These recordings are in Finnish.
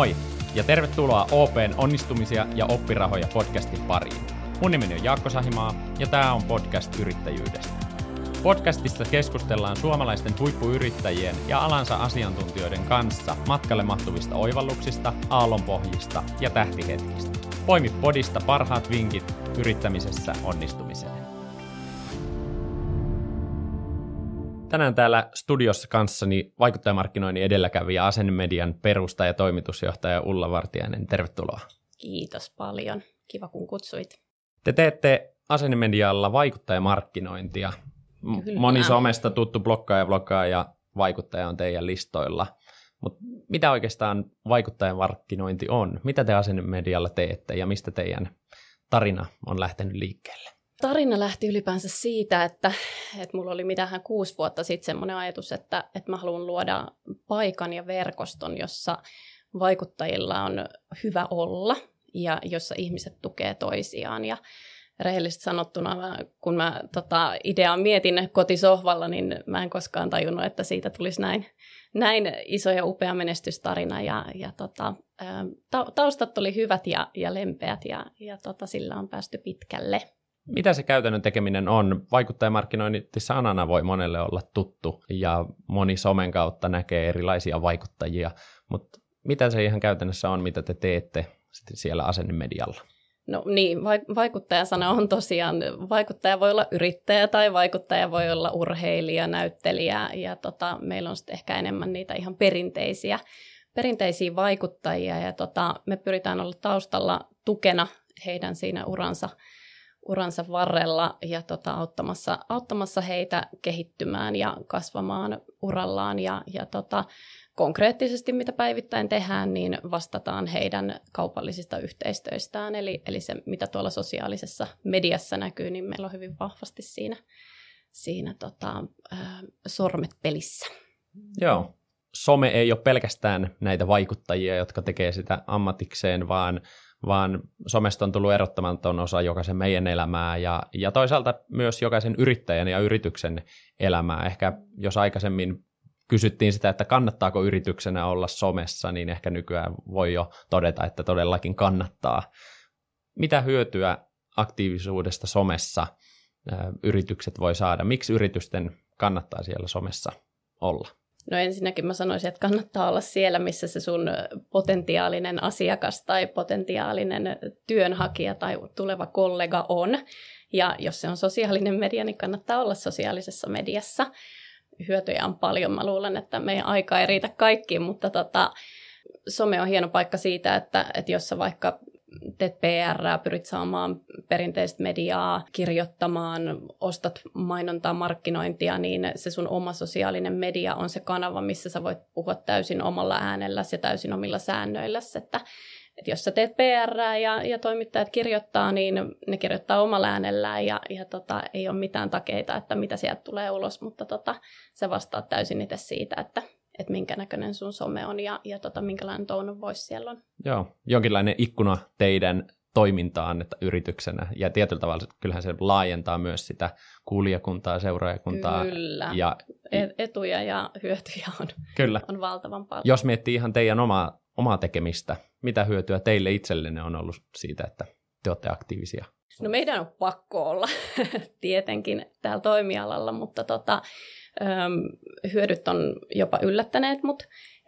Moi ja tervetuloa OPn onnistumisia ja oppirahoja podcastin pariin. Mun nimeni on Jaakko Sahimaa ja tämä on podcast yrittäjyydestä. Podcastissa keskustellaan suomalaisten huippuyrittäjien ja alansa asiantuntijoiden kanssa matkalle mahtuvista oivalluksista, aallonpohjista ja tähtihetkistä. Poimi podista parhaat vinkit yrittämisessä onnistumiseen. Tänään täällä studiossa kanssani vaikuttajamarkkinoinnin edelläkävijä Asennemedian perustaja ja toimitusjohtaja Ulla Vartiainen. Tervetuloa. Kiitos paljon. Kiva kun kutsuit. Te teette Asennemedialla vaikuttajamarkkinointia. Kyllä. Moni somesta tuttu blokkaaja, blokkaaja ja vaikuttaja on teidän listoilla. Mutta mitä oikeastaan vaikuttajamarkkinointi on? Mitä te Asennemedialla teette ja mistä teidän tarina on lähtenyt liikkeelle? Tarina lähti ylipäänsä siitä, että, että mulla oli mitähän kuusi vuotta sitten semmoinen ajatus, että, että mä haluan luoda paikan ja verkoston, jossa vaikuttajilla on hyvä olla ja jossa ihmiset tukee toisiaan. Ja rehellisesti sanottuna, kun mä tota, ideaa mietin kotisohvalla, niin mä en koskaan tajunnut, että siitä tulisi näin, näin iso ja upea menestystarina. Ja, ja tota, taustat oli hyvät ja, ja lempeät ja, ja tota, sillä on päästy pitkälle. Mitä se käytännön tekeminen on? Vaikuttajamarkkinointi sanana voi monelle olla tuttu ja moni somen kautta näkee erilaisia vaikuttajia, mutta mitä se ihan käytännössä on, mitä te teette siellä asennemedialla? No niin, vaikuttajasana on tosiaan, vaikuttaja voi olla yrittäjä tai vaikuttaja voi olla urheilija, näyttelijä ja tota, meillä on sitten ehkä enemmän niitä ihan perinteisiä, perinteisiä vaikuttajia ja tota, me pyritään olla taustalla tukena heidän siinä uransa uransa varrella ja tota, auttamassa, auttamassa heitä kehittymään ja kasvamaan urallaan. Ja, ja tota, konkreettisesti, mitä päivittäin tehdään, niin vastataan heidän kaupallisista yhteistöistään. Eli, eli se, mitä tuolla sosiaalisessa mediassa näkyy, niin meillä on hyvin vahvasti siinä, siinä tota, äh, sormet pelissä. Joo. Some ei ole pelkästään näitä vaikuttajia, jotka tekee sitä ammatikseen, vaan vaan somesta on tullut erottamaton osa jokaisen meidän elämää ja, ja toisaalta myös jokaisen yrittäjän ja yrityksen elämää. Ehkä jos aikaisemmin kysyttiin sitä, että kannattaako yrityksenä olla somessa, niin ehkä nykyään voi jo todeta, että todellakin kannattaa. Mitä hyötyä aktiivisuudesta somessa yritykset voi saada? Miksi yritysten kannattaa siellä somessa olla? No ensinnäkin mä sanoisin, että kannattaa olla siellä, missä se sun potentiaalinen asiakas tai potentiaalinen työnhakija tai tuleva kollega on. Ja jos se on sosiaalinen media, niin kannattaa olla sosiaalisessa mediassa. Hyötyjä on paljon. Mä luulen, että meidän aika ei riitä kaikkiin, mutta tota, some on hieno paikka siitä, että, että jos sä vaikka teet PR, pyrit saamaan perinteistä mediaa, kirjoittamaan, ostat mainontaa, markkinointia, niin se sun oma sosiaalinen media on se kanava, missä sä voit puhua täysin omalla äänellä ja täysin omilla säännöillä. Että, että jos sä teet PR ja, ja toimittajat kirjoittaa, niin ne kirjoittaa omalla äänellään ja, ja tota, ei ole mitään takeita, että mitä sieltä tulee ulos, mutta tota, se vastaa täysin itse siitä, että että minkä näköinen sun some on ja, ja tota, minkälainen tone voisi siellä on. Joo, jonkinlainen ikkuna teidän toimintaan että yrityksenä. Ja tietyllä tavalla kyllähän se laajentaa myös sitä kuulijakuntaa, seuraajakuntaa. Kyllä, ja... E-, etuja ja hyötyjä on, Kyllä. on valtavan paljon. Jos miettii ihan teidän omaa, omaa tekemistä, mitä hyötyä teille itsellenne on ollut siitä, että te olette aktiivisia? No meidän on pakko olla tietenkin täällä toimialalla, mutta tota, hyödyt on jopa yllättäneet mut.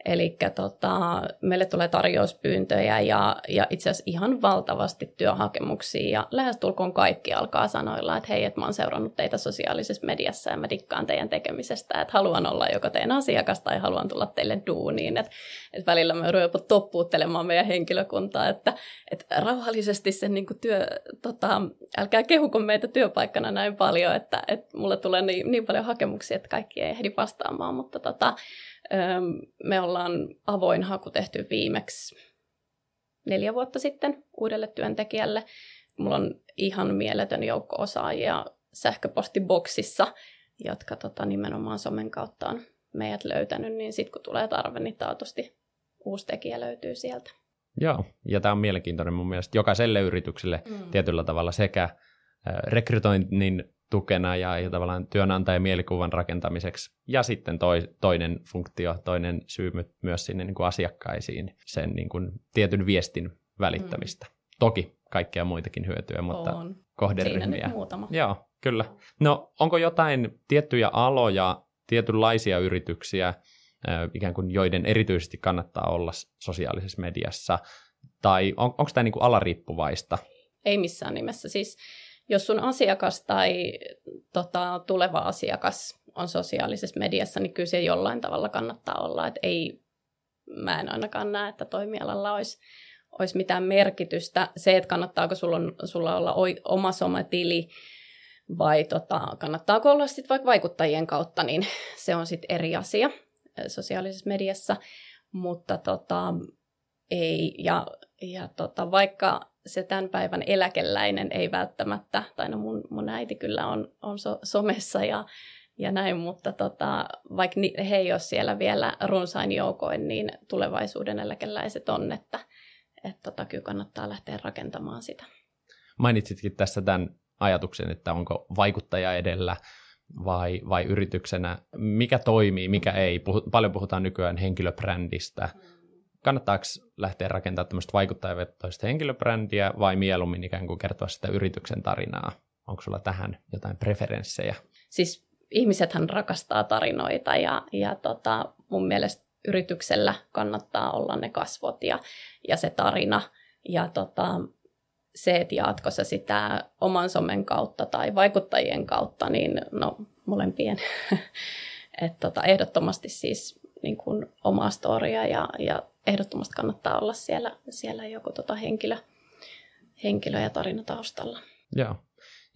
Eli tota, meille tulee tarjouspyyntöjä ja, ja itse asiassa ihan valtavasti työhakemuksia ja lähestulkoon kaikki alkaa sanoilla, että hei, että mä oon seurannut teitä sosiaalisessa mediassa ja mä dikkaan teidän tekemisestä, että haluan olla joko teidän asiakas tai haluan tulla teille duuniin. Että, että välillä me jopa toppuuttelemaan meidän henkilökuntaa, että, että rauhallisesti sen niin työ, tota, älkää kehuko meitä työpaikkana näin paljon, että, että mulle tulee niin, niin paljon hakemuksia, että kaikki ei ehdi vastaamaan, mutta tota, me ollaan avoin haku tehty viimeksi neljä vuotta sitten uudelle työntekijälle. Mulla on ihan mieletön joukko osaajia sähköpostiboksissa, jotka tota, nimenomaan somen kautta on meidät löytänyt, niin sitten kun tulee tarve, niin taatusti uusi tekijä löytyy sieltä. Joo, ja tämä on mielenkiintoinen mun mielestä jokaiselle yritykselle mm. tietyllä tavalla sekä rekrytoinnin tukena ja, ja tavallaan työnantajan mielikuvan rakentamiseksi. Ja sitten toi, toinen funktio, toinen syy myös sinne niin kuin asiakkaisiin, sen niin kuin tietyn viestin välittämistä. Mm. Toki kaikkia muitakin hyötyjä, mutta on. kohderyhmiä. muutama. Joo, kyllä. No, onko jotain tiettyjä aloja, tietynlaisia yrityksiä, ikään kuin joiden erityisesti kannattaa olla sosiaalisessa mediassa, tai on, onko tämä niin kuin alariippuvaista? Ei missään nimessä. Siis jos sun asiakas tai tota, tuleva asiakas on sosiaalisessa mediassa, niin kyllä se jollain tavalla kannattaa olla. Et ei, mä en ainakaan näe, että toimialalla olisi, olisi mitään merkitystä. Se, että kannattaako sulla, on, sulla olla oma sometili vai tota, kannattaako olla sitten vaikka vaikuttajien kautta, niin se on sitten eri asia sosiaalisessa mediassa. Mutta tota, ei, ja, ja tota, vaikka se tämän päivän eläkeläinen ei välttämättä, tai no mun, mun äiti kyllä on, on so, somessa ja, ja näin, mutta tota, vaikka ni, he ei ole siellä vielä runsain joukoin, niin tulevaisuuden eläkeläiset on, että et tota, kyllä kannattaa lähteä rakentamaan sitä. Mainitsitkin tässä tämän ajatuksen, että onko vaikuttaja edellä vai, vai yrityksenä, mikä toimii, mikä ei. Puhut, paljon puhutaan nykyään henkilöbrändistä. Mm kannattaako lähteä rakentamaan tämmöistä vaikuttajavetoista henkilöbrändiä vai mieluummin ikään kuin kertoa sitä yrityksen tarinaa? Onko sulla tähän jotain preferenssejä? Siis ihmisethän rakastaa tarinoita ja, ja tota, mun mielestä yrityksellä kannattaa olla ne kasvot ja, ja se tarina. Ja tota, se, että jaatko sä sitä oman somen kautta tai vaikuttajien kautta, niin no molempien. Et tota, ehdottomasti siis niin kuin omaa storia ja, ja ehdottomasti kannattaa olla siellä, siellä joku tota henkilö, henkilö ja tarina taustalla. Joo,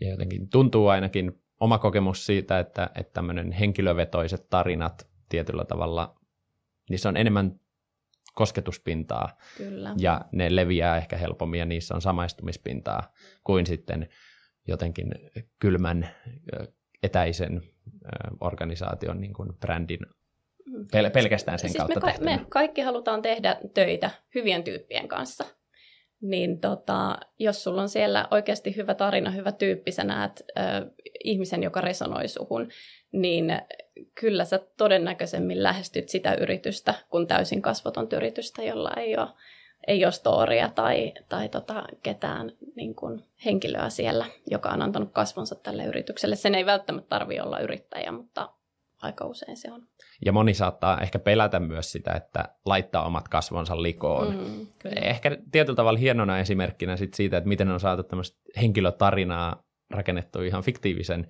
ja jotenkin tuntuu ainakin oma kokemus siitä, että, että tämmöinen henkilövetoiset tarinat tietyllä tavalla, niissä on enemmän kosketuspintaa Kyllä. ja ne leviää ehkä helpommin ja niissä on samaistumispintaa kuin sitten jotenkin kylmän etäisen organisaation niin kuin brändin Pel- pelkästään sen siis kautta me, ka- me kaikki halutaan tehdä töitä hyvien tyyppien kanssa. Niin tota, jos sulla on siellä oikeasti hyvä tarina, hyvä tyyppi, sä näet ö, ihmisen, joka resonoi suhun, niin kyllä sä todennäköisemmin lähestyt sitä yritystä kuin täysin kasvoton yritystä, jolla ei ole, ei ole storia tai, tai tota, ketään niin kuin henkilöä siellä, joka on antanut kasvonsa tälle yritykselle. Sen ei välttämättä tarvitse olla yrittäjä, mutta aika usein se on. Ja moni saattaa ehkä pelätä myös sitä, että laittaa omat kasvonsa likoon. Mm, ehkä tietyllä tavalla hienona esimerkkinä sit siitä, että miten on saatu tämmöistä henkilötarinaa rakennettu ihan fiktiivisen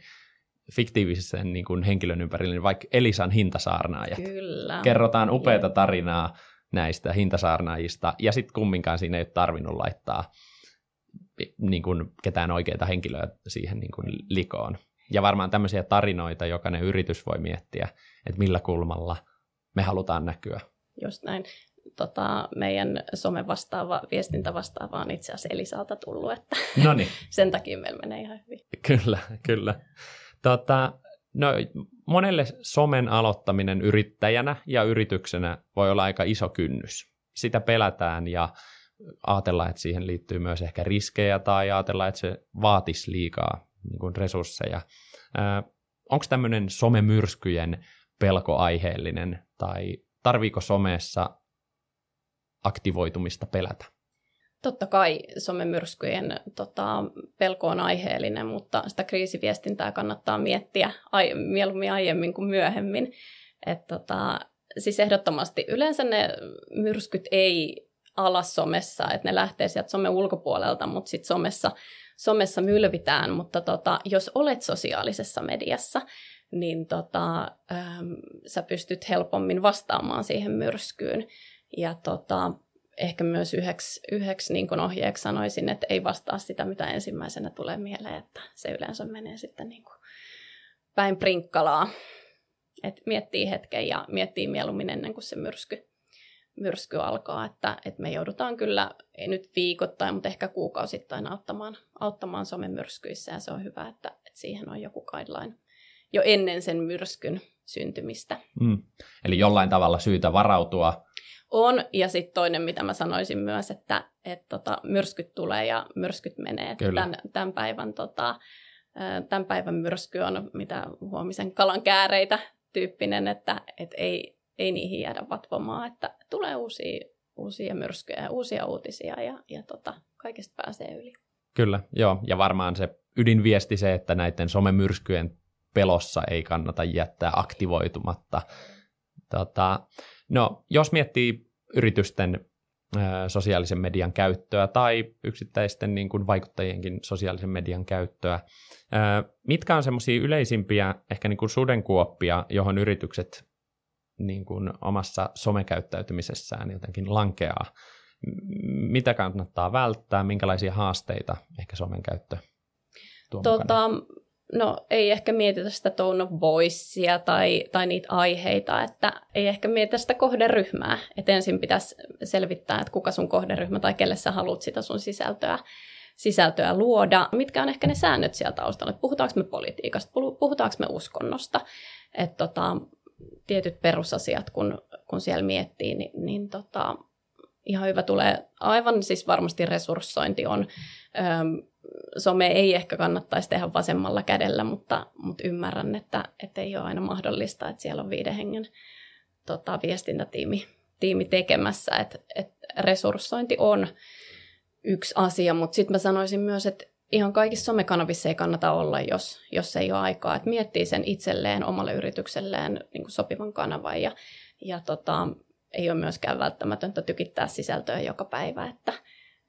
fiktiivisen niin kuin henkilön ympärille, niin vaikka Elisan hintasaarnaajat. Kyllä. Kerrotaan upeata tarinaa näistä hintasaarnaajista, ja sitten kumminkaan siinä ei ole tarvinnut laittaa niin kuin ketään oikeita henkilöä siihen niin kuin likoon. Ja varmaan tämmöisiä tarinoita jokainen yritys voi miettiä, että millä kulmalla me halutaan näkyä. Just näin. Tota, meidän some vastaava, viestintä vastaava on itse asiassa Elisalta tullut, että Noniin. sen takia meillä menee ihan hyvin. Kyllä, kyllä. Tota, no, monelle somen aloittaminen yrittäjänä ja yrityksenä voi olla aika iso kynnys. Sitä pelätään ja ajatellaan, että siihen liittyy myös ehkä riskejä tai ajatellaan, että se vaatisi liikaa niin kuin resursseja. Onko tämmöinen somemyrskyjen pelko aiheellinen tai tarviiko somessa aktivoitumista pelätä? Totta kai somemyrskyjen tota, pelko on aiheellinen, mutta sitä kriisiviestintää kannattaa miettiä ai, mieluummin aiemmin kuin myöhemmin. Et, tota, siis ehdottomasti yleensä ne myrskyt ei ala somessa, että ne lähtee sieltä somen ulkopuolelta, mutta sitten somessa somessa mylvitään, mutta tota, jos olet sosiaalisessa mediassa, niin tota, ähm, sä pystyt helpommin vastaamaan siihen myrskyyn. Ja tota, ehkä myös yhdeksi, yhdeksi niin kuin ohjeeksi sanoisin, että ei vastaa sitä, mitä ensimmäisenä tulee mieleen, että se yleensä menee sitten niin kuin päin prinkkalaa. Et miettii hetken ja miettii mieluummin ennen kuin se myrsky myrsky alkaa, että, että me joudutaan kyllä, ei nyt viikoittain, mutta ehkä kuukausittain auttamaan, auttamaan somemyrskyissä ja se on hyvä, että, että siihen on joku guideline jo ennen sen myrskyn syntymistä. Mm. Eli jollain tavalla syytä varautua. On, ja sitten toinen, mitä mä sanoisin myös, että et tota, myrskyt tulee ja myrskyt menee. Kyllä. Tämän, tämän päivän tota, Tämän päivän myrsky on mitä huomisen kalan kääreitä tyyppinen, että, että ei, ei niihin jäädä vatvomaan, että tulee uusia, uusia myrskyjä ja uusia uutisia ja, ja tota, kaikesta pääsee yli. Kyllä, joo, ja varmaan se ydinviesti se, että näiden somemyrskyjen pelossa ei kannata jättää aktivoitumatta. Tota, no, jos miettii yritysten sosiaalisen median käyttöä tai yksittäisten niin kuin vaikuttajienkin sosiaalisen median käyttöä. Mitkä on semmoisia yleisimpiä ehkä niin kuin sudenkuoppia, johon yritykset niin kuin omassa somekäyttäytymisessään jotenkin lankeaa? Mitä kannattaa välttää, minkälaisia haasteita ehkä somen käyttö tuo tota, No ei ehkä mietitä sitä tone of voicea tai, tai niitä aiheita, että ei ehkä mietitä sitä kohderyhmää. Että ensin pitäisi selvittää, että kuka sun kohderyhmä tai kelle sä haluat sitä sun sisältöä, sisältöä luoda. Mitkä on ehkä ne säännöt siellä taustalla, että puhutaanko me politiikasta, puhutaanko me uskonnosta. Että tota, tietyt perusasiat, kun, kun siellä miettii, niin, niin tota, ihan hyvä tulee. Aivan siis varmasti resurssointi on. Öm, some ei ehkä kannattaisi tehdä vasemmalla kädellä, mutta, mutta ymmärrän, että, että ei ole aina mahdollista, että siellä on viiden hengen tota, viestintätiimi tiimi tekemässä, että, että resurssointi on yksi asia, mutta sitten mä sanoisin myös, että ihan kaikissa somekanavissa ei kannata olla, jos, jos ei ole aikaa, että miettii sen itselleen, omalle yritykselleen niin kuin sopivan kanavan. Ja, ja tota, ei ole myöskään välttämätöntä tykittää sisältöä joka päivä, että,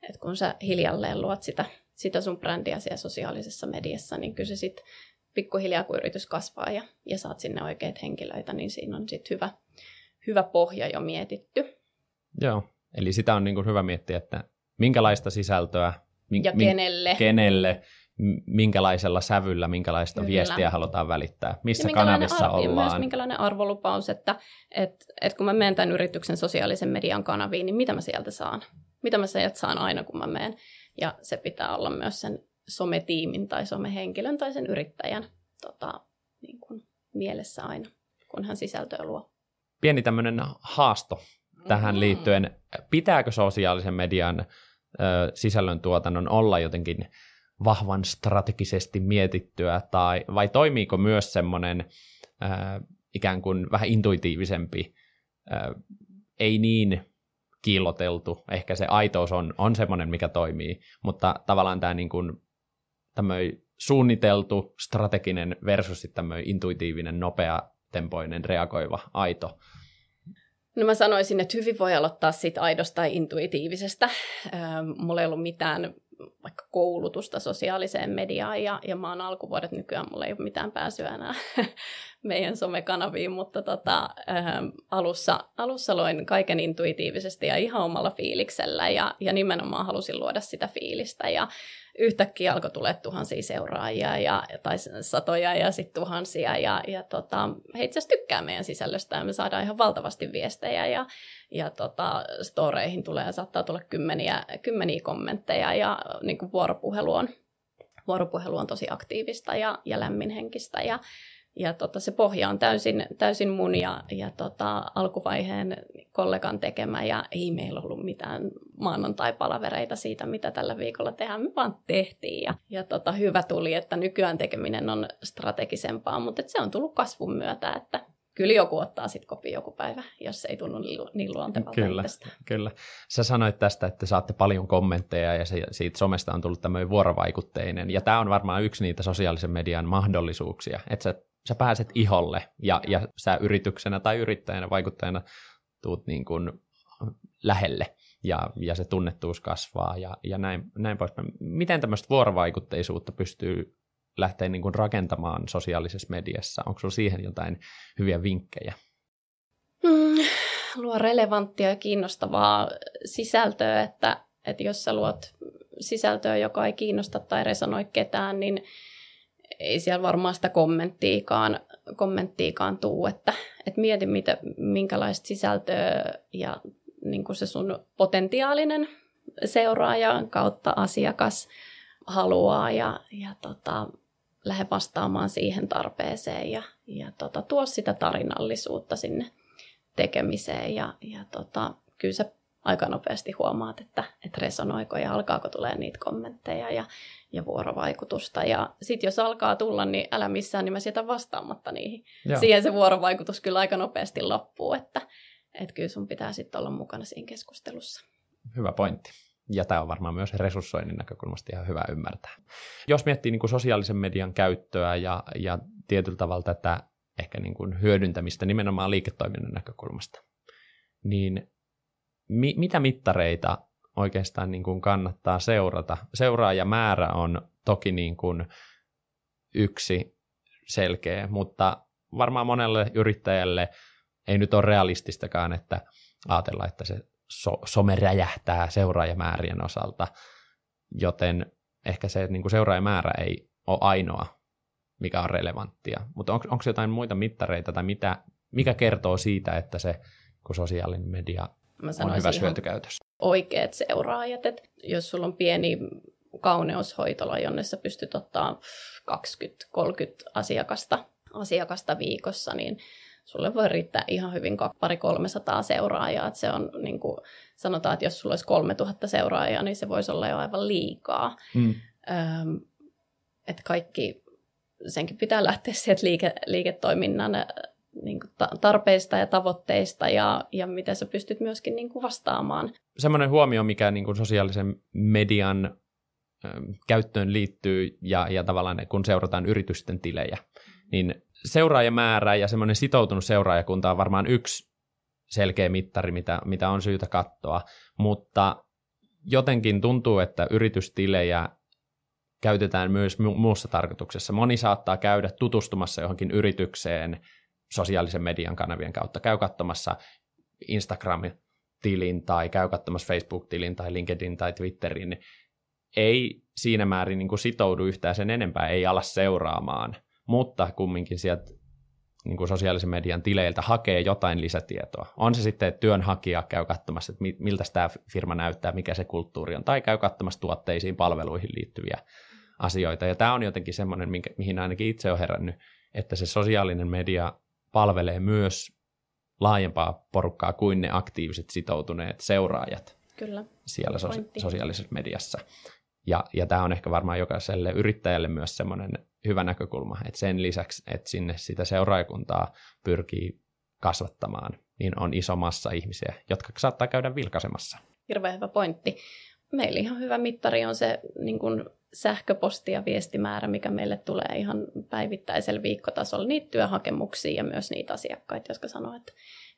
että kun sä hiljalleen luot sitä sitä sun brändiä siellä sosiaalisessa mediassa, niin kyllä se sitten pikkuhiljaa, kun yritys kasvaa ja, ja saat sinne oikeat henkilöitä, niin siinä on sitten hyvä, hyvä pohja jo mietitty. Joo, eli sitä on niin kuin hyvä miettiä, että minkälaista sisältöä, min, ja kenelle, kenelle minkälaisella sävyllä, minkälaista Kyllä. viestiä halutaan välittää, missä kanavissa ar- ollaan. Myös minkälainen arvolupaus, että et, et kun mä menen tämän yrityksen sosiaalisen median kanaviin, niin mitä mä sieltä saan? Mitä mä sieltä saan aina, kun mä menen? Ja se pitää olla myös sen sometiimin tai somehenkilön tai sen yrittäjän tota, niin kuin mielessä aina, kun hän sisältöä luo. Pieni tämmöinen haasto tähän mm. liittyen. Pitääkö sosiaalisen median sisällöntuotannon olla jotenkin vahvan strategisesti mietittyä, tai, vai toimiiko myös semmoinen ikään kuin vähän intuitiivisempi, ei niin kiilloteltu. Ehkä se aitous on, on semmoinen, mikä toimii, mutta tavallaan tämä niin kuin, suunniteltu, strateginen versus tämmöinen intuitiivinen, nopea, tempoinen, reagoiva, aito. No mä sanoisin, että hyvin voi aloittaa siitä aidosta tai intuitiivisesta. mulla ei ollut mitään vaikka koulutusta sosiaaliseen mediaan ja, ja mä oon alkuvuodet nykyään, mulla ei ole mitään pääsyä enää meidän somekanaviin, mutta tota, ä, alussa, alussa loin kaiken intuitiivisesti ja ihan omalla fiiliksellä ja, ja nimenomaan halusin luoda sitä fiilistä ja yhtäkkiä alkoi tulla tuhansia seuraajia ja, tai satoja ja sitten tuhansia ja, ja tota, he itse asiassa tykkää meidän sisällöstä ja me saadaan ihan valtavasti viestejä ja, ja tota, storeihin tulee saattaa tulla kymmeniä, kymmeniä kommentteja ja niin kuin vuoropuhelu, on, vuoropuhelu on tosi aktiivista ja, ja lämminhenkistä ja, ja tota, se pohja on täysin, täysin mun ja, ja tota, alkuvaiheen kollegan tekemä ja ei meillä ollut mitään maanantai-palavereita siitä, mitä tällä viikolla tehdään. Me vaan tehtiin ja, ja tota, hyvä tuli, että nykyään tekeminen on strategisempaa, mutta se on tullut kasvun myötä, että kyllä joku ottaa sitten kopi joku päivä, jos ei tunnu niin luontevalta kyllä, itsestä. Kyllä. Sä sanoit tästä, että saatte paljon kommentteja ja se, siitä somesta on tullut tämmöinen vuorovaikutteinen. Ja tämä on varmaan yksi niitä sosiaalisen median mahdollisuuksia, että sä sä pääset iholle ja, ja sä yrityksenä tai yrittäjänä, vaikuttajana tuut niin kuin lähelle ja, ja se tunnettuus kasvaa ja, ja näin, näin poispäin. Miten tämmöistä vuorovaikutteisuutta pystyy lähteä niin kuin rakentamaan sosiaalisessa mediassa? Onko sinulla siihen jotain hyviä vinkkejä? Mm, luo relevanttia ja kiinnostavaa sisältöä, että, että jos sä luot sisältöä, joka ei kiinnosta tai resonoi ketään, niin ei siellä varmaan sitä kommenttiikaan, kommenttiikaan tuu, että, että mieti mitä, minkälaista sisältöä ja niin kuin se sun potentiaalinen seuraaja kautta asiakas haluaa ja, ja tota, lähde vastaamaan siihen tarpeeseen ja, ja tota, tuo sitä tarinallisuutta sinne tekemiseen ja, ja tota, kyllä se aika nopeasti huomaat, että, että resonoiko ja alkaako tulee niitä kommentteja ja, ja vuorovaikutusta. Ja sitten jos alkaa tulla, niin älä missään nimessä jätä vastaamatta niihin. Joo. Siihen se vuorovaikutus kyllä aika nopeasti loppuu, että, että kyllä sun pitää sitten olla mukana siinä keskustelussa. Hyvä pointti. Ja tämä on varmaan myös resurssoinnin näkökulmasta ihan hyvä ymmärtää. Jos miettii niin kuin sosiaalisen median käyttöä ja, ja tietyllä tavalla tätä ehkä niin kuin hyödyntämistä nimenomaan liiketoiminnan näkökulmasta, niin mi- mitä mittareita oikeastaan niin kuin kannattaa seurata? Seuraajamäärä on toki niin kuin yksi selkeä, mutta varmaan monelle yrittäjälle ei nyt ole realististakaan, että ajatella, että se so- some räjähtää seuraajamäärien osalta, joten ehkä se niin kuin seuraajamäärä ei ole ainoa, mikä on relevanttia. Mutta on, onko jotain muita mittareita tai mitä, mikä kertoo siitä, että se kun sosiaalinen media Mä on hyvä hyötykäytössä? Oikeat seuraajat, että jos sulla on pieni kauneushoitola, jonne sä pystyt ottaa 20-30 asiakasta, asiakasta viikossa, niin sulle voi riittää ihan hyvin pari 300 seuraajaa. Se on niin kuin, sanotaan, että jos sulla olisi 3000 seuraajaa, niin se voisi olla jo aivan liikaa. Mm. Öm, että kaikki, senkin pitää lähteä sieltä liike, liiketoiminnan niin kuin tarpeista ja tavoitteista ja, ja miten sä pystyt myöskin niin kuin vastaamaan. Semmoinen huomio, mikä niin kuin sosiaalisen median käyttöön liittyy ja, ja tavallaan kun seurataan yritysten tilejä, niin seuraajamäärä ja semmoinen sitoutunut seuraajakunta on varmaan yksi selkeä mittari, mitä, mitä on syytä katsoa, mutta jotenkin tuntuu, että yritystilejä käytetään myös mu- muussa tarkoituksessa. Moni saattaa käydä tutustumassa johonkin yritykseen sosiaalisen median kanavien kautta, käy katsomassa Instagram-tilin tai käy katsomassa Facebook-tilin tai LinkedIn tai Twitterin, niin ei siinä määrin niin kuin sitoudu yhtään sen enempää, ei ala seuraamaan – mutta kumminkin sieltä niin kuin sosiaalisen median tileiltä hakee jotain lisätietoa. On se sitten, että työnhakija käy katsomassa, että miltä tämä firma näyttää, mikä se kulttuuri on, tai käy katsomassa tuotteisiin, palveluihin liittyviä asioita. Ja tämä on jotenkin semmoinen, mihin ainakin itse olen herännyt, että se sosiaalinen media palvelee myös laajempaa porukkaa kuin ne aktiiviset sitoutuneet seuraajat Kyllä. siellä sosi- sosiaalisessa mediassa. Ja, ja tämä on ehkä varmaan jokaiselle yrittäjälle myös semmoinen hyvä näkökulma, että sen lisäksi, että sinne sitä seuraajakuntaa pyrkii kasvattamaan, niin on iso massa ihmisiä, jotka saattaa käydä vilkaisemassa. Hirveän hyvä pointti. Meillä ihan hyvä mittari on se niin kuin sähköposti- ja viestimäärä, mikä meille tulee ihan päivittäisellä viikkotasolla. Niitä työhakemuksia ja myös niitä asiakkaita, jotka sanoo, että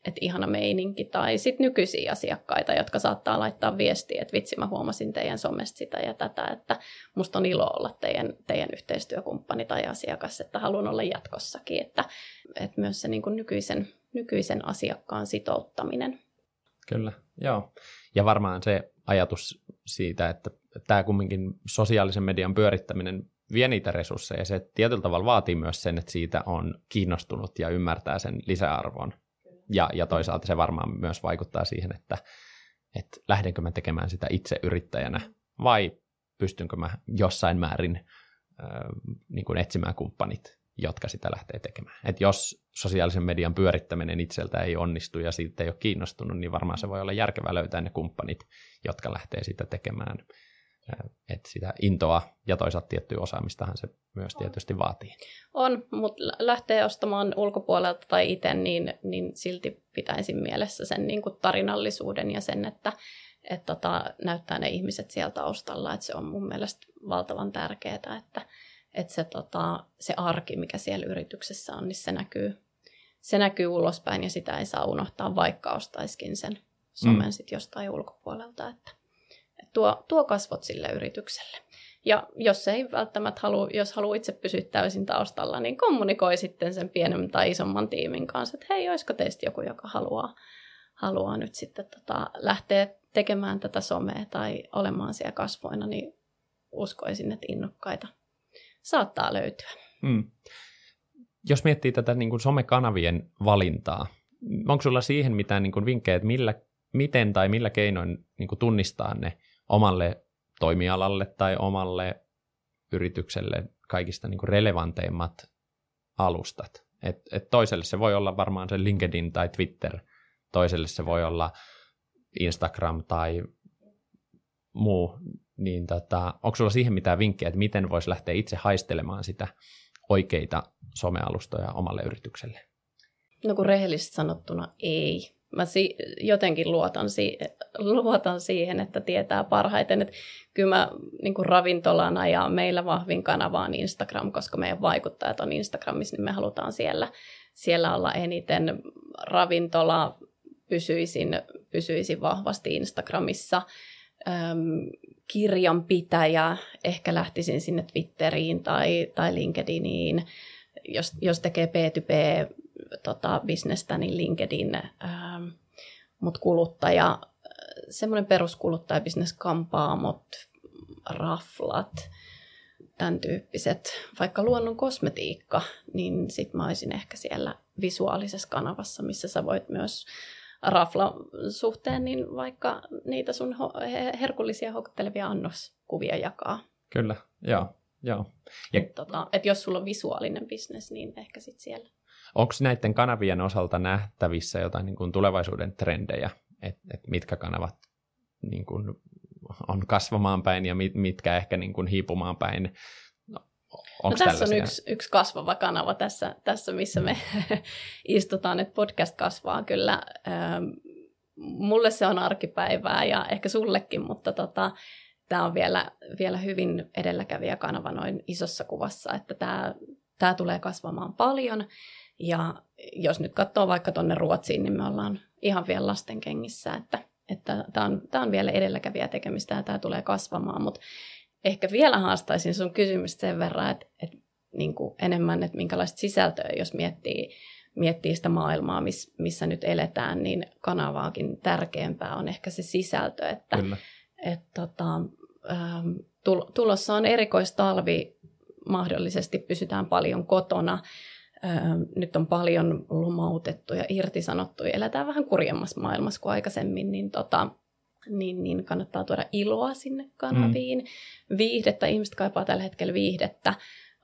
että ihana meininki, tai sitten nykyisiä asiakkaita, jotka saattaa laittaa viestiä, että vitsi mä huomasin teidän somesta sitä ja tätä, että musta on ilo olla teidän, teidän yhteistyökumppani tai asiakas, että haluan olla jatkossakin, että, että myös se niin kuin nykyisen, nykyisen asiakkaan sitouttaminen. Kyllä, joo. Ja varmaan se ajatus siitä, että tämä kumminkin sosiaalisen median pyörittäminen vie niitä resursseja. Se tietyllä tavalla vaatii myös sen, että siitä on kiinnostunut ja ymmärtää sen lisäarvon ja, ja toisaalta se varmaan myös vaikuttaa siihen, että, että lähdenkö mä tekemään sitä itse yrittäjänä vai pystynkö mä jossain määrin äh, niin kuin etsimään kumppanit, jotka sitä lähtee tekemään. Et jos sosiaalisen median pyörittäminen itseltä ei onnistu ja siitä ei ole kiinnostunut, niin varmaan se voi olla järkevää löytää ne kumppanit, jotka lähtee sitä tekemään että sitä intoa ja toisaalta tiettyä osaamistahan se myös tietysti vaatii. On, mutta lähtee ostamaan ulkopuolelta tai itse, niin, niin silti pitäisin mielessä sen niin kuin tarinallisuuden ja sen, että et tota, näyttää ne ihmiset sieltä taustalla, että se on mun mielestä valtavan tärkeää, että, että se, tota, se arki, mikä siellä yrityksessä on, niin se näkyy, se näkyy ulospäin ja sitä ei saa unohtaa, vaikka ostaiskin sen somen mm. sit jostain ulkopuolelta. Että tuo, tuo kasvot sille yritykselle. Ja jos ei välttämättä halua, jos haluaa itse pysyä täysin taustalla, niin kommunikoi sitten sen pienemmän tai isomman tiimin kanssa, että hei, olisiko teistä joku, joka haluaa, haluaa nyt sitten tota, lähteä tekemään tätä somea tai olemaan siellä kasvoina, niin uskoisin, että innokkaita saattaa löytyä. Hmm. Jos miettii tätä niin kuin somekanavien valintaa, onko sulla siihen mitään niin kuin vinkkejä, että millä, miten tai millä keinoin niin kuin tunnistaa ne omalle toimialalle tai omalle yritykselle kaikista niin kuin relevanteimmat alustat. Et, et toiselle se voi olla varmaan se LinkedIn tai Twitter, toiselle se voi olla Instagram tai muu, niin tota, onko sulla siihen mitään vinkkejä, että miten voisi lähteä itse haistelemaan sitä oikeita somealustoja omalle yritykselle? No kun rehellisesti sanottuna ei. Mä si- jotenkin luotan, si- luotan siihen, että tietää parhaiten. Että kyllä mä niin kuin ravintolana ja meillä vahvin kanava on Instagram, koska meidän vaikuttajat on Instagramissa, niin me halutaan siellä, siellä olla eniten. Ravintola pysyisin, pysyisin vahvasti Instagramissa. Öm, kirjanpitäjä, ehkä lähtisin sinne Twitteriin tai, tai LinkedIniin. Jos, jos tekee P2P tota, niin LinkedIn, ähm, mutta kuluttaja, semmoinen peruskuluttajabisnes, kampaamot, raflat, tämän tyyppiset, vaikka luonnon kosmetiikka, niin sit mä olisin ehkä siellä visuaalisessa kanavassa, missä sä voit myös rafla suhteen, niin vaikka niitä sun herkullisia houkuttelevia annoskuvia jakaa. Kyllä, joo. joo. Ja... Tota, et jos sulla on visuaalinen bisnes, niin ehkä sitten siellä. Onko näiden kanavien osalta nähtävissä jotain niin kuin tulevaisuuden trendejä, että et mitkä kanavat niin kuin on kasvamaan päin ja mit, mitkä ehkä niin kuin hiipumaan päin? No, no tässä on yksi, yksi kasvava kanava tässä, tässä missä me istutaan, että podcast kasvaa kyllä. Mulle se on arkipäivää ja ehkä sullekin, mutta tota, tämä on vielä, vielä hyvin edelläkävijä kanava noin isossa kuvassa, että tämä, tämä tulee kasvamaan paljon. Ja jos nyt katsoo vaikka tuonne Ruotsiin, niin me ollaan ihan vielä lasten kengissä, että että tämä on, tämä on vielä edelläkävijä tekemistä ja tämä tulee kasvamaan, mutta ehkä vielä haastaisin sun kysymystä sen verran, että, että niin kuin enemmän, että minkälaista sisältöä, jos miettii, miettii sitä maailmaa, miss, missä nyt eletään, niin kanavaakin tärkeämpää on ehkä se sisältö, että, Kyllä. että tota, ähm, tulossa on erikoistalvi, mahdollisesti pysytään paljon kotona, nyt on paljon lomautettuja, irtisanottuja, eletään vähän kurjemmassa maailmassa kuin aikaisemmin, niin, tota, niin, niin kannattaa tuoda iloa sinne kanaviin. Mm. Viihdettä, ihmiset kaipaa tällä hetkellä viihdettä,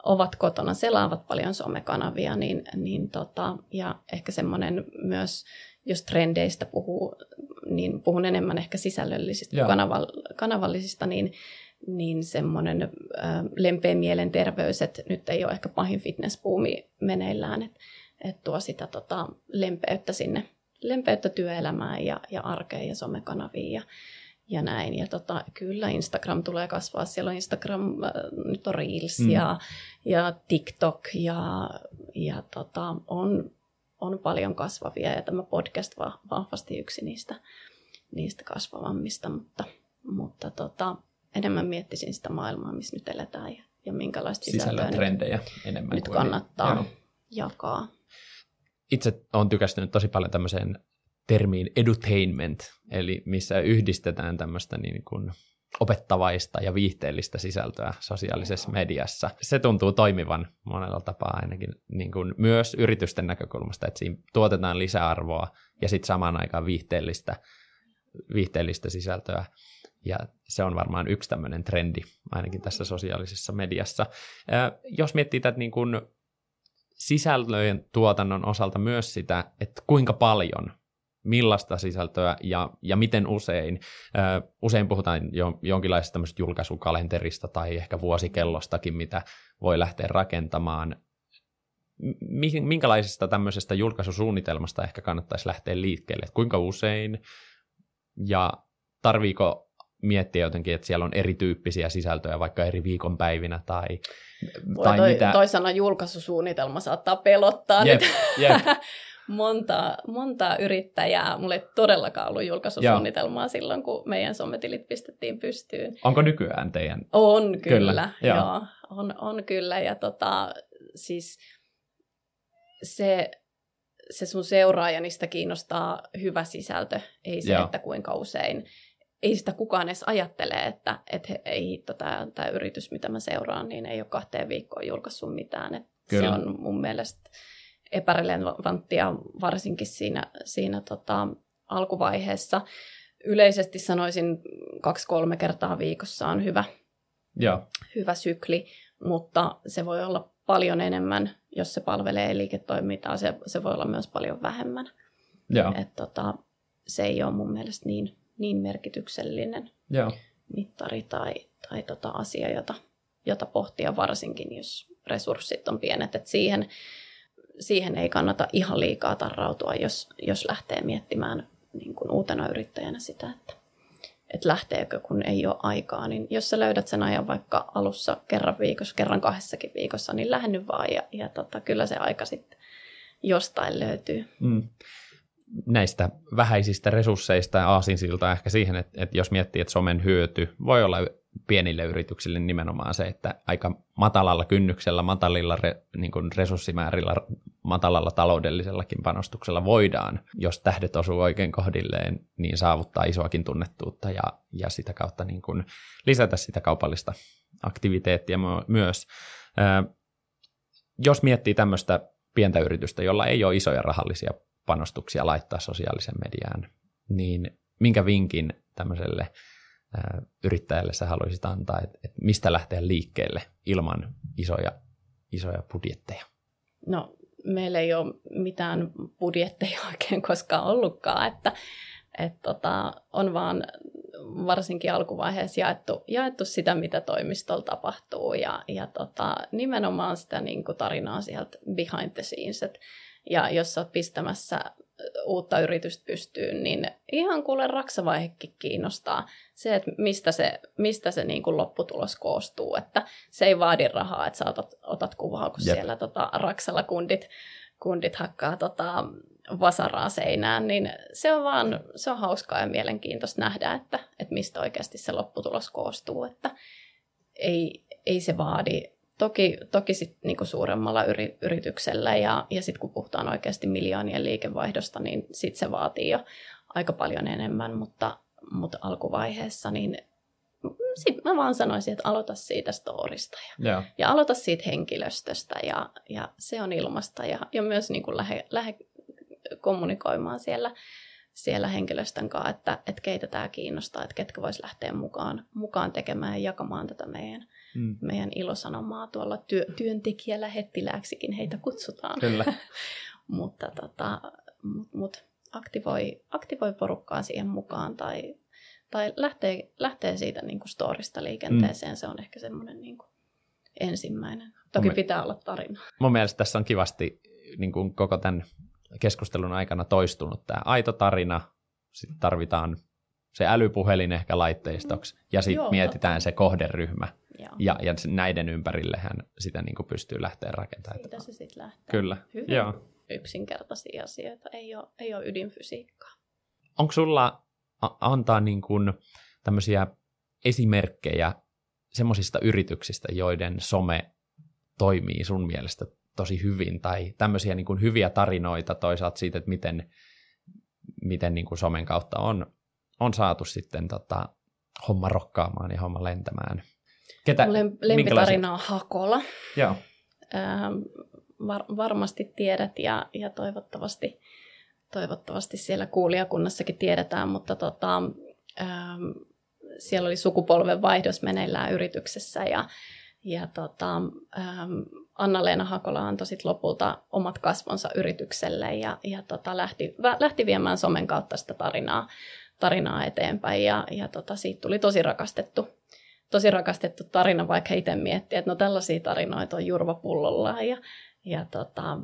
ovat kotona, selaavat paljon somekanavia, niin, niin tota, ja ehkä semmoinen myös, jos trendeistä puhuu, niin puhun enemmän ehkä sisällöllisistä kuin kanavallisista, niin niin semmoinen äh, lempeä mielenterveys, että nyt ei ole ehkä pahin fitnesspuumi meneillään, että et tuo sitä tota, lempeyttä sinne, lempeyttä työelämään ja, ja arkeen ja somekanaviin ja, ja näin. Ja tota, kyllä Instagram tulee kasvaa. Siellä on Instagram, äh, nyt on Reels mm. ja, ja TikTok ja, ja tota, on, on paljon kasvavia ja tämä podcast va, vahvasti yksi niistä, niistä kasvavammista, mutta, mutta tota, enemmän miettisin sitä maailmaa, missä nyt eletään ja, ja minkälaista sisältöä trendejä nyt, enemmän nyt kannattaa joo. jakaa. Itse olen tykästynyt tosi paljon tämmöiseen termiin edutainment, eli missä yhdistetään tämmöistä niin kuin opettavaista ja viihteellistä sisältöä sosiaalisessa mediassa. Se tuntuu toimivan monella tapaa ainakin niin kuin myös yritysten näkökulmasta, että siinä tuotetaan lisäarvoa ja sitten samaan aikaan viihteellistä, viihteellistä sisältöä. Ja se on varmaan yksi tämmöinen trendi, ainakin tässä sosiaalisessa mediassa. Jos miettii tätä niin kuin sisällöjen tuotannon osalta myös sitä, että kuinka paljon, millaista sisältöä ja, ja miten usein. Usein puhutaan jo, jonkinlaisesta julkaisukalenterista tai ehkä vuosikellostakin, mitä voi lähteä rakentamaan. Minkälaisesta tämmöisestä julkaisusuunnitelmasta ehkä kannattaisi lähteä liikkeelle? Kuinka usein ja tarviiko miettiä jotenkin, että siellä on erityyppisiä sisältöjä vaikka eri viikonpäivinä tai, tai toi, mitä... Toi sana julkaisusuunnitelma saattaa pelottaa jep, nyt. Jep. montaa, montaa yrittäjää. Mulla ei todellakaan ollut julkaisusuunnitelmaa Joo. silloin, kun meidän sometilit pistettiin pystyyn. Onko nykyään teidän? On kyllä, kyllä. Joo. Joo. On, on kyllä. Ja tota, siis se, se sun seuraaja, niistä kiinnostaa hyvä sisältö, ei se, Joo. että kuinka usein ei sitä kukaan edes ajattele, että, että he, ei hitto, tämä, yritys, mitä mä seuraan, niin ei ole kahteen viikkoon julkaissut mitään. Että se on mun mielestä epärelevanttia varsinkin siinä, siinä tota, alkuvaiheessa. Yleisesti sanoisin kaksi-kolme kertaa viikossa on hyvä, ja. hyvä sykli, mutta se voi olla paljon enemmän, jos se palvelee liiketoimintaa. Se, se voi olla myös paljon vähemmän. Ja. Et, tota, se ei ole mun mielestä niin, niin merkityksellinen Joo. mittari tai, tai tota asia, jota, jota pohtia varsinkin, jos resurssit on pienet. Et siihen, siihen ei kannata ihan liikaa tarrautua, jos, jos lähtee miettimään niin kuin uutena yrittäjänä sitä, että, että lähteekö, kun ei ole aikaa. Niin jos sä löydät sen ajan vaikka alussa kerran viikossa, kerran kahdessakin viikossa, niin lähden vaan ja, ja tota, kyllä se aika sitten jostain löytyy. Mm. Näistä vähäisistä resursseista ja aasinsilta ehkä siihen, että, että jos miettii, että somen hyöty voi olla pienille yrityksille nimenomaan se, että aika matalalla kynnyksellä, matalilla re, niin kuin resurssimäärillä, matalalla taloudellisellakin panostuksella voidaan, jos tähdet osuu oikein kohdilleen, niin saavuttaa isoakin tunnettuutta ja, ja sitä kautta niin kuin lisätä sitä kaupallista aktiviteettia myös. jos miettii tämmöistä pientä yritystä, jolla ei ole isoja rahallisia panostuksia laittaa sosiaalisen mediaan, niin minkä vinkin tämmöiselle yrittäjälle sä haluaisit antaa, että, että mistä lähteä liikkeelle ilman isoja, isoja budjetteja? No, meillä ei ole mitään budjetteja oikein koskaan ollutkaan, että, että tota, on vaan varsinkin alkuvaiheessa jaettu, jaettu sitä, mitä toimistolla tapahtuu ja, ja tota, nimenomaan sitä niin kuin tarinaa sieltä behind the scenes. Et, ja jos sä oot pistämässä uutta yritystä pystyyn, niin ihan kuule raksavaihekin kiinnostaa se, että mistä se, mistä se niin kuin lopputulos koostuu. Että se ei vaadi rahaa, että sä otat, otat kuvaa, kun Jep. siellä tota, raksalla kundit, kundit hakkaa tota, vasaraa seinään, niin se on vaan se on hauskaa ja mielenkiintoista nähdä, että, että mistä oikeasti se lopputulos koostuu. Että ei, ei se vaadi Toki, toki sit niinku suuremmalla yri, yrityksellä ja, ja sitten kun puhutaan oikeasti miljoonien liikevaihdosta, niin sitten se vaatii jo aika paljon enemmän, mutta, mutta alkuvaiheessa niin sitten mä vaan sanoisin, että aloita siitä storista ja, yeah. ja aloita siitä henkilöstöstä ja, ja se on ilmasta ja, ja myös niin kuin lähde, lähde kommunikoimaan siellä, siellä henkilöstön kanssa, että, että keitä tämä kiinnostaa, että ketkä vois lähteä mukaan, mukaan tekemään ja jakamaan tätä meidän, mm. meidän ilosanomaa tuolla työ, työntekijälähettilääksikin heitä kutsutaan. Kyllä. mutta tota, mut, mut aktivoi, aktivoi porukkaa siihen mukaan tai, tai lähtee, lähtee siitä niin kuin storista liikenteeseen. Mm. Se on ehkä semmoinen niin kuin ensimmäinen. Toki mun pitää olla tarina. Mun mielestä tässä on kivasti niin kuin koko tämän keskustelun aikana toistunut tämä aito tarina. Sitten tarvitaan se älypuhelin ehkä laitteistoksi ja sitten mietitään totta. se kohderyhmä. Ja, ja näiden ympärillähän sitä niin kuin pystyy lähteä rakentamaan. Siitä se sitten lähtee. Kyllä. Hyvin Joo. yksinkertaisia asioita, ei ole, ei ole ydinfysiikkaa. Onko sulla antaa niin kuin tämmöisiä esimerkkejä semmoisista yrityksistä, joiden some toimii sun mielestä tosi hyvin, tai tämmöisiä niin kuin hyviä tarinoita toisaalta siitä, että miten, miten niin kuin somen kautta on, on saatu sitten tota, homma rokkaamaan ja homma lentämään. Ketä, lempitarina on Hakola. Joo. Ähm, var, varmasti tiedät ja, ja toivottavasti, toivottavasti siellä kuulijakunnassakin tiedetään, mutta tota, ähm, siellä oli sukupolven vaihdos meneillään yrityksessä ja, ja tota, ähm, Anna-Leena Hakola antoi sit lopulta omat kasvonsa yritykselle ja, ja tota, lähti, lähti viemään somen kautta sitä tarinaa, tarinaa eteenpäin ja, ja tota, siitä tuli tosi rakastettu, tosi rakastettu tarina, vaikka itse miettii, että no tällaisia tarinoita on jurvapullollaan ja, ja tota,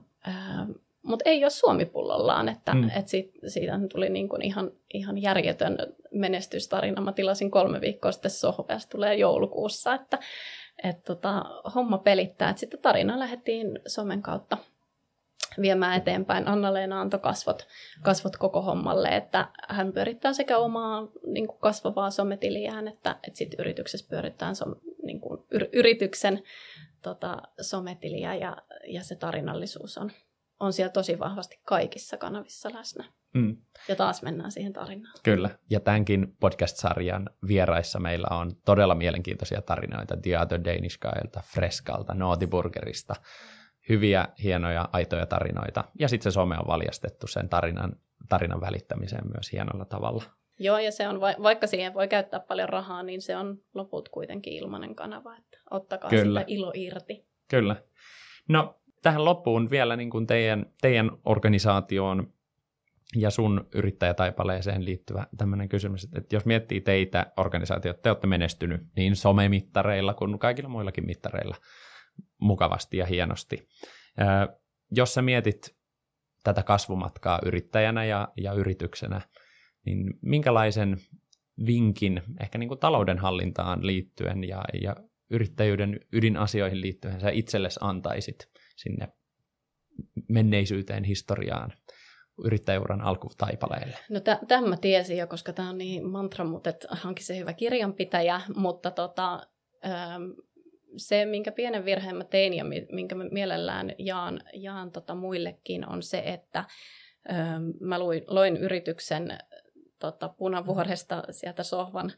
mutta ei ole Suomi-pullollaan, että mm. et siitä, siitä tuli niin kuin ihan, ihan järjetön menestystarina. Mä tilasin kolme viikkoa sitten sohva tulee joulukuussa, että et tota, homma pelittää. Et sitten tarina lähdettiin somen kautta viemään eteenpäin. Anna-Leena antoi kasvot, kasvot koko hommalle, että hän pyörittää sekä omaa niin kuin kasvavaa sometiliään, että, että sitten yrityksessä pyörittää som, niin kuin yr, yrityksen tota, sometiliä ja, ja se tarinallisuus on, on siellä tosi vahvasti kaikissa kanavissa läsnä. Mm. Ja taas mennään siihen tarinaan. Kyllä. Ja tämänkin podcast-sarjan vieraissa meillä on todella mielenkiintoisia tarinoita The Other Danish Guylta, Freskalta, Nootiburgerista. Hyviä, hienoja, aitoja tarinoita. Ja sitten se some on valjastettu sen tarinan, tarinan välittämiseen myös hienolla tavalla. Joo, ja se on, vaikka siihen voi käyttää paljon rahaa, niin se on loput kuitenkin ilmainen kanava, että ottakaa Kyllä. sitä ilo irti. Kyllä. No, tähän loppuun vielä niin kuin teidän, teidän organisaatioon ja sun yrittäjätaipaleeseen liittyvä tämmöinen kysymys, että jos miettii teitä, organisaatiot, te olette menestynyt niin somemittareilla kuin kaikilla muillakin mittareilla mukavasti ja hienosti. Jos sä mietit tätä kasvumatkaa yrittäjänä ja, ja yrityksenä, niin minkälaisen vinkin ehkä niin kuin taloudenhallintaan liittyen ja, ja yrittäjyyden ydinasioihin liittyen sä itsellesi antaisit sinne menneisyyteen, historiaan, yrittäjäuran alkutaipaleelle? No tämän mä tiesin jo, koska tämä on niin mantra, mutta hankin se hyvä kirjanpitäjä, mutta tota, ähm, se, minkä pienen virheen mä tein ja minkä mä mielellään jaan, jaan tota muillekin, on se, että ähm, mä luin, loin yrityksen tota, punavuoresta sieltä sohvan,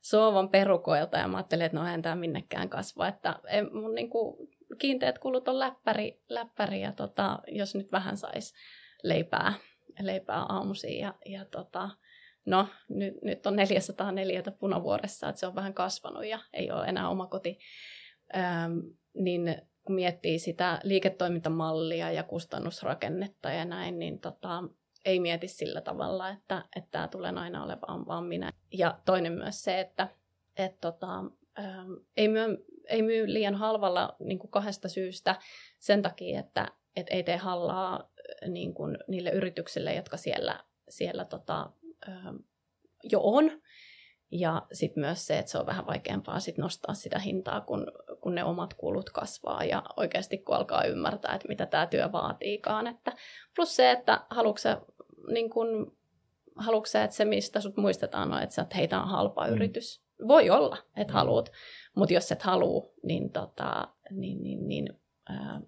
sohvan perukoilta ja mä ajattelin, että no eihän tämä minnekään kasva, että en, mun niinku, kiinteät kulut on läppäri, läppäri ja tota, jos nyt vähän saisi leipää, leipää aamuisin ja, ja tota, no nyt, nyt on 404 punavuoressa, että se on vähän kasvanut ja ei ole enää oma koti, niin kun miettii sitä liiketoimintamallia ja kustannusrakennetta ja näin, niin tota, ei mieti sillä tavalla, että, että tulee aina olemaan vaan minä. Ja toinen myös se, että et tota, ähm, ei, myy, ei myy liian halvalla niin kuin kahdesta syystä sen takia, että et ei tee hallaa niin kuin niille yrityksille, jotka siellä, siellä tota, ähm, jo on. Ja sitten myös se, että se on vähän vaikeampaa sit nostaa sitä hintaa, kun, kun ne omat kulut kasvaa ja oikeasti kun alkaa ymmärtää, että mitä tämä työ vaatiikaan. Että plus se, että haluatko niin kun, haluatko sä, että se, mistä sut muistetaan, on, että sä oot heitä on halpa mm. yritys. Voi olla, että mm. haluat, mutta jos et halua, niin, tota, niin, niin, niin ää,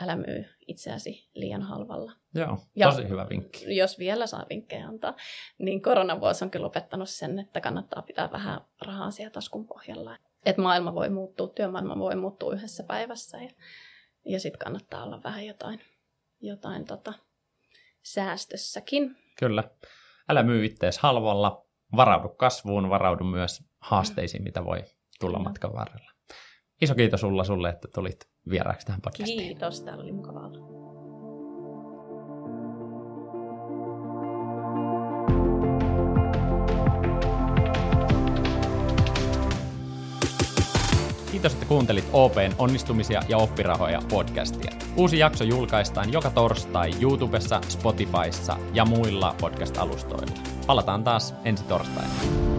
älä myy itseäsi liian halvalla. Joo, tosi ja hyvä vinkki. Jos vielä saa vinkkejä antaa, niin koronavuosi on kyllä opettanut sen, että kannattaa pitää vähän rahaa siellä taskun pohjalla. Että maailma voi muuttua, työmaailma voi muuttua yhdessä päivässä ja, ja sitten kannattaa olla vähän jotain, jotain tota, säästössäkin. Kyllä. Älä myy ittees halvalla, varaudu kasvuun, varaudu myös haasteisiin, mitä voi tulla Kyllä. matkan varrella. Iso kiitos sulla sulle, että tulit vieraaksi tähän podcastiin. Kiitos, täällä oli mukavaa Kiitos, että kuuntelit OPn onnistumisia ja oppirahoja podcastia. Uusi jakso julkaistaan joka torstai YouTubessa, Spotifyssa ja muilla podcast-alustoilla. Palataan taas ensi torstaina.